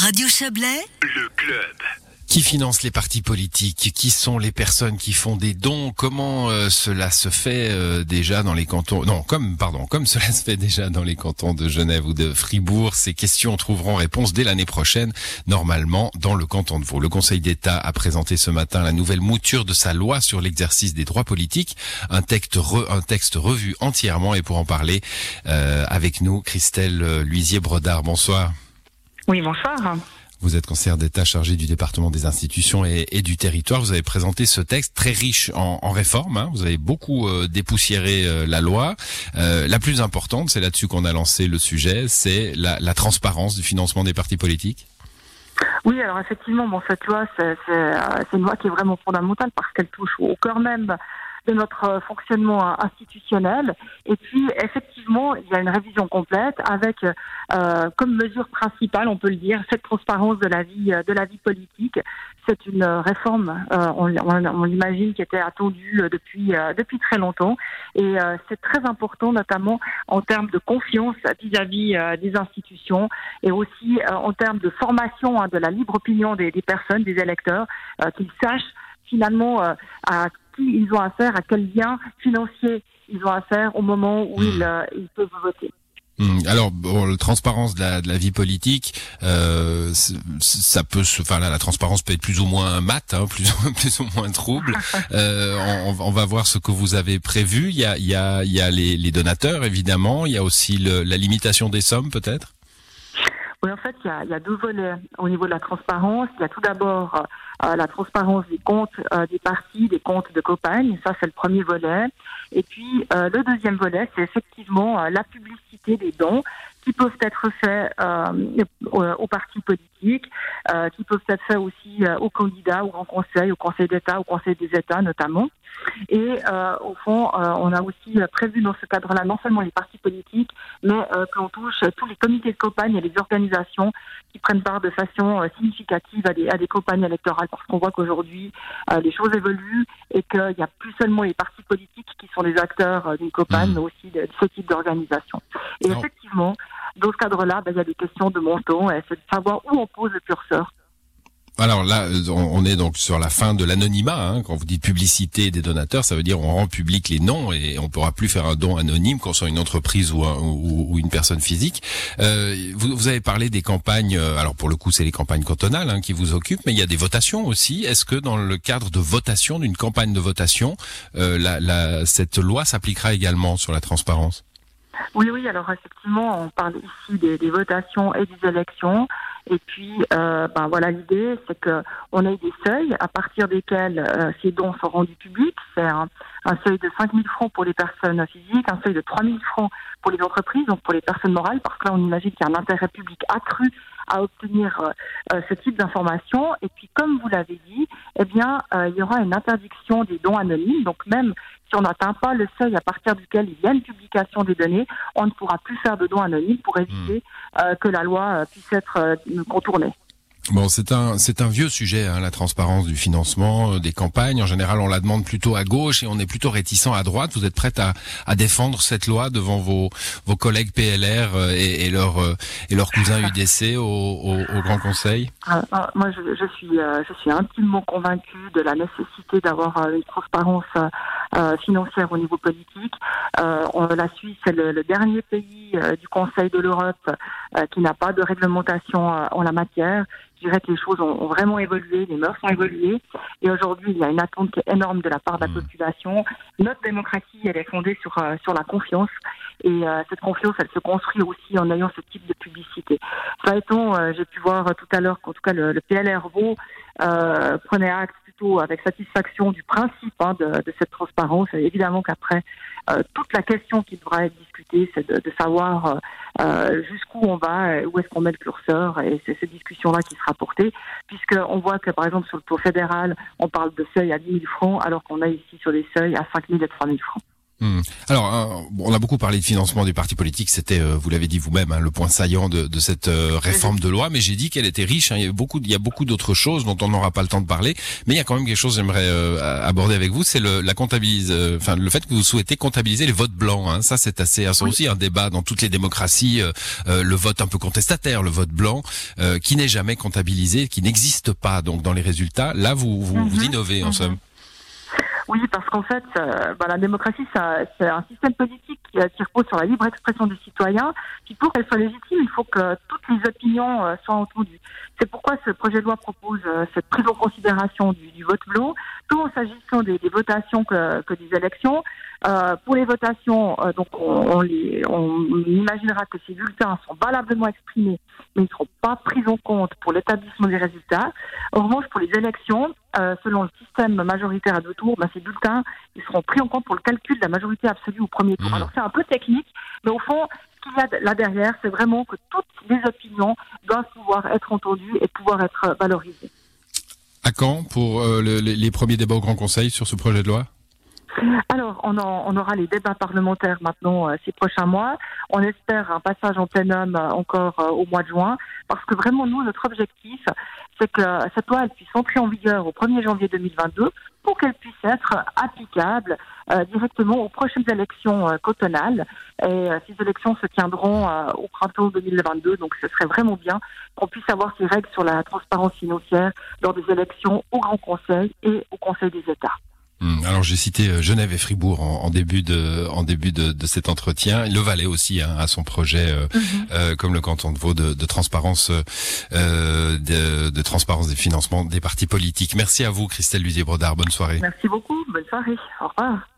Radio Chablais, le club. Qui finance les partis politiques? Qui sont les personnes qui font des dons? Comment euh, cela se fait euh, déjà dans les cantons Non, comme pardon, comme cela se fait déjà dans les cantons de Genève ou de Fribourg? Ces questions trouveront réponse dès l'année prochaine, normalement dans le canton de Vaud. Le Conseil d'État a présenté ce matin la nouvelle mouture de sa loi sur l'exercice des droits politiques, un texte, un texte revu entièrement. Et pour en parler euh, avec nous, Christelle Luisier-Brodard. Bonsoir. Oui, bonsoir. Vous êtes conseillère d'État chargée du département des institutions et, du territoire. Vous avez présenté ce texte très riche en, en réformes. Hein. Vous avez beaucoup euh, dépoussiéré euh, la loi. Euh, la plus importante, c'est là-dessus qu'on a lancé le sujet, c'est la, la, transparence du financement des partis politiques. Oui, alors effectivement, bon, cette loi, c'est une loi qui est vraiment fondamentale parce qu'elle touche au cœur même de notre euh, fonctionnement institutionnel. Et puis, effectivement, il y a une révision complète avec, euh, comme mesure principale, on peut le dire, cette transparence de la vie, euh, de la vie politique. C'est une réforme, euh, on, on, l'imagine, qui était attendue depuis depuis très longtemps. Et c'est très important, notamment en termes de confiance vis-à-vis des institutions et aussi en termes de formation hein, de la libre opinion des, des personnes, des électeurs, qu'ils sachent finalement à ils ont affaire, à quel lien financier ils ont affaire au moment où ils, hmm. euh, ils, peuvent voter. Hmm. Alors, bon, la transparence de la, de la vie politique, euh, ça peut se, enfin la transparence peut être plus ou moins mat, hein, plus, plus ou moins trouble. Euh, on, on, va voir ce que vous avez prévu. Il y a, il y a, il y a les, les donateurs évidemment. Il y a aussi le, la limitation des sommes peut-être? Oui, en fait, il y, a, deux volets au niveau de la transparence. Il y a tout d'abord euh, la transparence des comptes euh, des partis, des comptes de campagne. Ça, c'est le premier volet. Et puis, euh, le deuxième volet, c'est effectivement la publicité des dons qui peuvent être faits aux partis politiques, qui peuvent être faits aussi aux candidats, au Grand Conseil, au Conseil d'État, au Conseil des États notamment. Et euh, au fond, euh, on a aussi prévu dans ce cadre-là non seulement les partis politiques, mais euh, qu'on touche tous les comités de campagne et les organisations qui prennent part de façon significative à des, à des campagnes électorales, parce qu'on voit qu'aujourd'hui les choses évoluent et qu'il n'y a plus seulement les partis politiques qui sont les acteurs d'une campagne, mmh. mais aussi de, ce type d'organisation. Et effectivement, dans ce cadre-là, ben, il y a des questions de montant, c'est de savoir où on pose le curseur alors là, on est donc sur la fin de l'anonymat. Hein. Quand vous dites publicité des donateurs, ça veut dire on rend public les noms et on pourra plus faire un don anonyme qu'on soit une entreprise ou, ou, une personne physique. Euh, vous, vous, avez parlé des campagnes. Euh, alors pour le coup, c'est les campagnes cantonales hein, qui vous occupent, mais il y a des votations aussi. Est-ce que dans le cadre de votation, d'une campagne de votation, euh, la, la, cette loi s'appliquera également sur la transparence? Oui, oui, alors effectivement, on parle ici des, des votations et des élections. Et puis, euh, ben voilà, l'idée, c'est que on ait des seuils à partir desquels euh, ces dons sont rendus publics. C'est un, seuil de 5 000 francs pour les personnes physiques, un seuil de 3 000 francs pour les entreprises, donc pour les personnes morales, parce que là, on imagine qu'il y a un intérêt public accru à obtenir euh, euh, ce type d'informations. Et puis, comme vous l'avez dit, eh bien, il y aura une interdiction des dons anonymes. Donc, même si on n'atteint pas le seuil à partir duquel il y a une publication des données, on ne pourra plus faire de dons anonymes pour éviter mmh. que la loi puisse être contournée. Bon, c'est un c'est un vieux sujet, hein, la transparence du financement euh, des campagnes. En général, on la demande plutôt à gauche et on est plutôt réticent à droite. Vous êtes prête à, à défendre cette loi devant vos vos collègues PLR euh, et, leurs euh, et leurs cousins UDC au, Grand Conseil? Ah, ah, Moi, je, je suis je suis intimement convaincue de la nécessité d'avoir une transparence financière au niveau politique. la Suisse est le dernier pays du Conseil de l'Europe qui n'a pas de réglementation en la matière je dirais que les choses ont, vraiment évolué, les mœurs ont évolué. Et aujourd'hui, il y a une attente énorme de la part de la mmh. population. Notre démocratie, elle est fondée sur, euh, sur la confiance. Et euh, cette confiance, elle se construit aussi en ayant ce type de publicité. Ça étant, euh, j'ai pu voir tout à l'heure qu'en tout cas le, le prenait acte avec satisfaction du principe hein, de, cette transparence. Évidemment qu'après, toute la question qui devra être discutée, c'est de, savoir euh, jusqu'où on va, euh, où est-ce qu'on met le curseur, et c'est cette discussion-là qui sera portée, puisqu'on voit que par exemple sur le taux fédéral, on parle de seuil à 10 000 francs, alors qu'on a ici sur des seuils à 5 000 et 3 000 francs. Hmm. Alors, euh, on a beaucoup parlé de financement des partis politiques. C'était, euh, vous l'avez dit vous-même, hein, le point saillant de, de cette euh, réforme de loi. Mais j'ai dit qu'elle était riche. Hein. Il y a beaucoup, il y a beaucoup d'autres choses dont on n'aura pas le temps de parler. Mais il y a quand même quelque chose que j'aimerais aborder avec vous. C'est le, la comptabilise, enfin le fait que vous souhaitez comptabiliser les votes blancs. Hein. Ça, c'est assez, c'est aussi un débat dans toutes les démocraties. le vote un peu contestataire, le vote blanc, qui n'est jamais comptabilisé, qui n'existe pas. Donc dans les résultats, là, vous vous, vous mhm. innovez en mhm. somme. Oui, parce qu'en fait, euh, bah, la démocratie, c'est un système politique qui, euh, qui, repose sur la libre expression des citoyens. Puis pour qu'elle soit légitime, il faut que toutes les opinions euh, soient entendues. C'est pourquoi ce projet de loi propose cette prise en considération du, du vote blanc, tant s'agissant des, des, votations que, que, des élections. pour les votations, donc on, on, les, on, imaginera que ces bulletins sont valablement exprimés, mais ils ne seront pas pris en compte pour l'établissement des résultats. En revanche, pour les élections, euh, selon le système majoritaire à deux tours, ben, ces bulletins ils seront pris en compte pour le calcul de la majorité absolue au premier tour. Mmh. Alors c'est un peu technique, mais au fond, ce qu'il y a là derrière, c'est vraiment que toutes les opinions doivent pouvoir être entendues et pouvoir être valorisées. À quand pour euh, les premiers débats au Grand Conseil sur ce projet de loi? Alors, on, on, aura les débats parlementaires maintenant euh, ces prochains mois. On espère un passage en plénum euh, encore euh, au mois de juin, parce que vraiment, nous, notre objectif, c'est que cette loi elle puisse entrer en vigueur au 1er janvier 2022 pour qu'elle puisse être applicable directement aux prochaines élections cotonales. Et ces élections se tiendront au printemps 2022, donc ce serait vraiment bien qu'on puisse avoir ces règles sur la transparence financière lors des élections au Grand Conseil et au Conseil des États. Hmm, alors j'ai cité euh, Genève et Fribourg en, début de en début de, cet entretien. Le Valais aussi hein, a son projet, euh, mhm. euh, comme le canton de Vaud, de, transparence de, de, transparence des financements des partis politiques. Merci à vous, Christelle Lusier-Brodard. Bonne soirée. Merci beaucoup. Bonne soirée. Au revoir.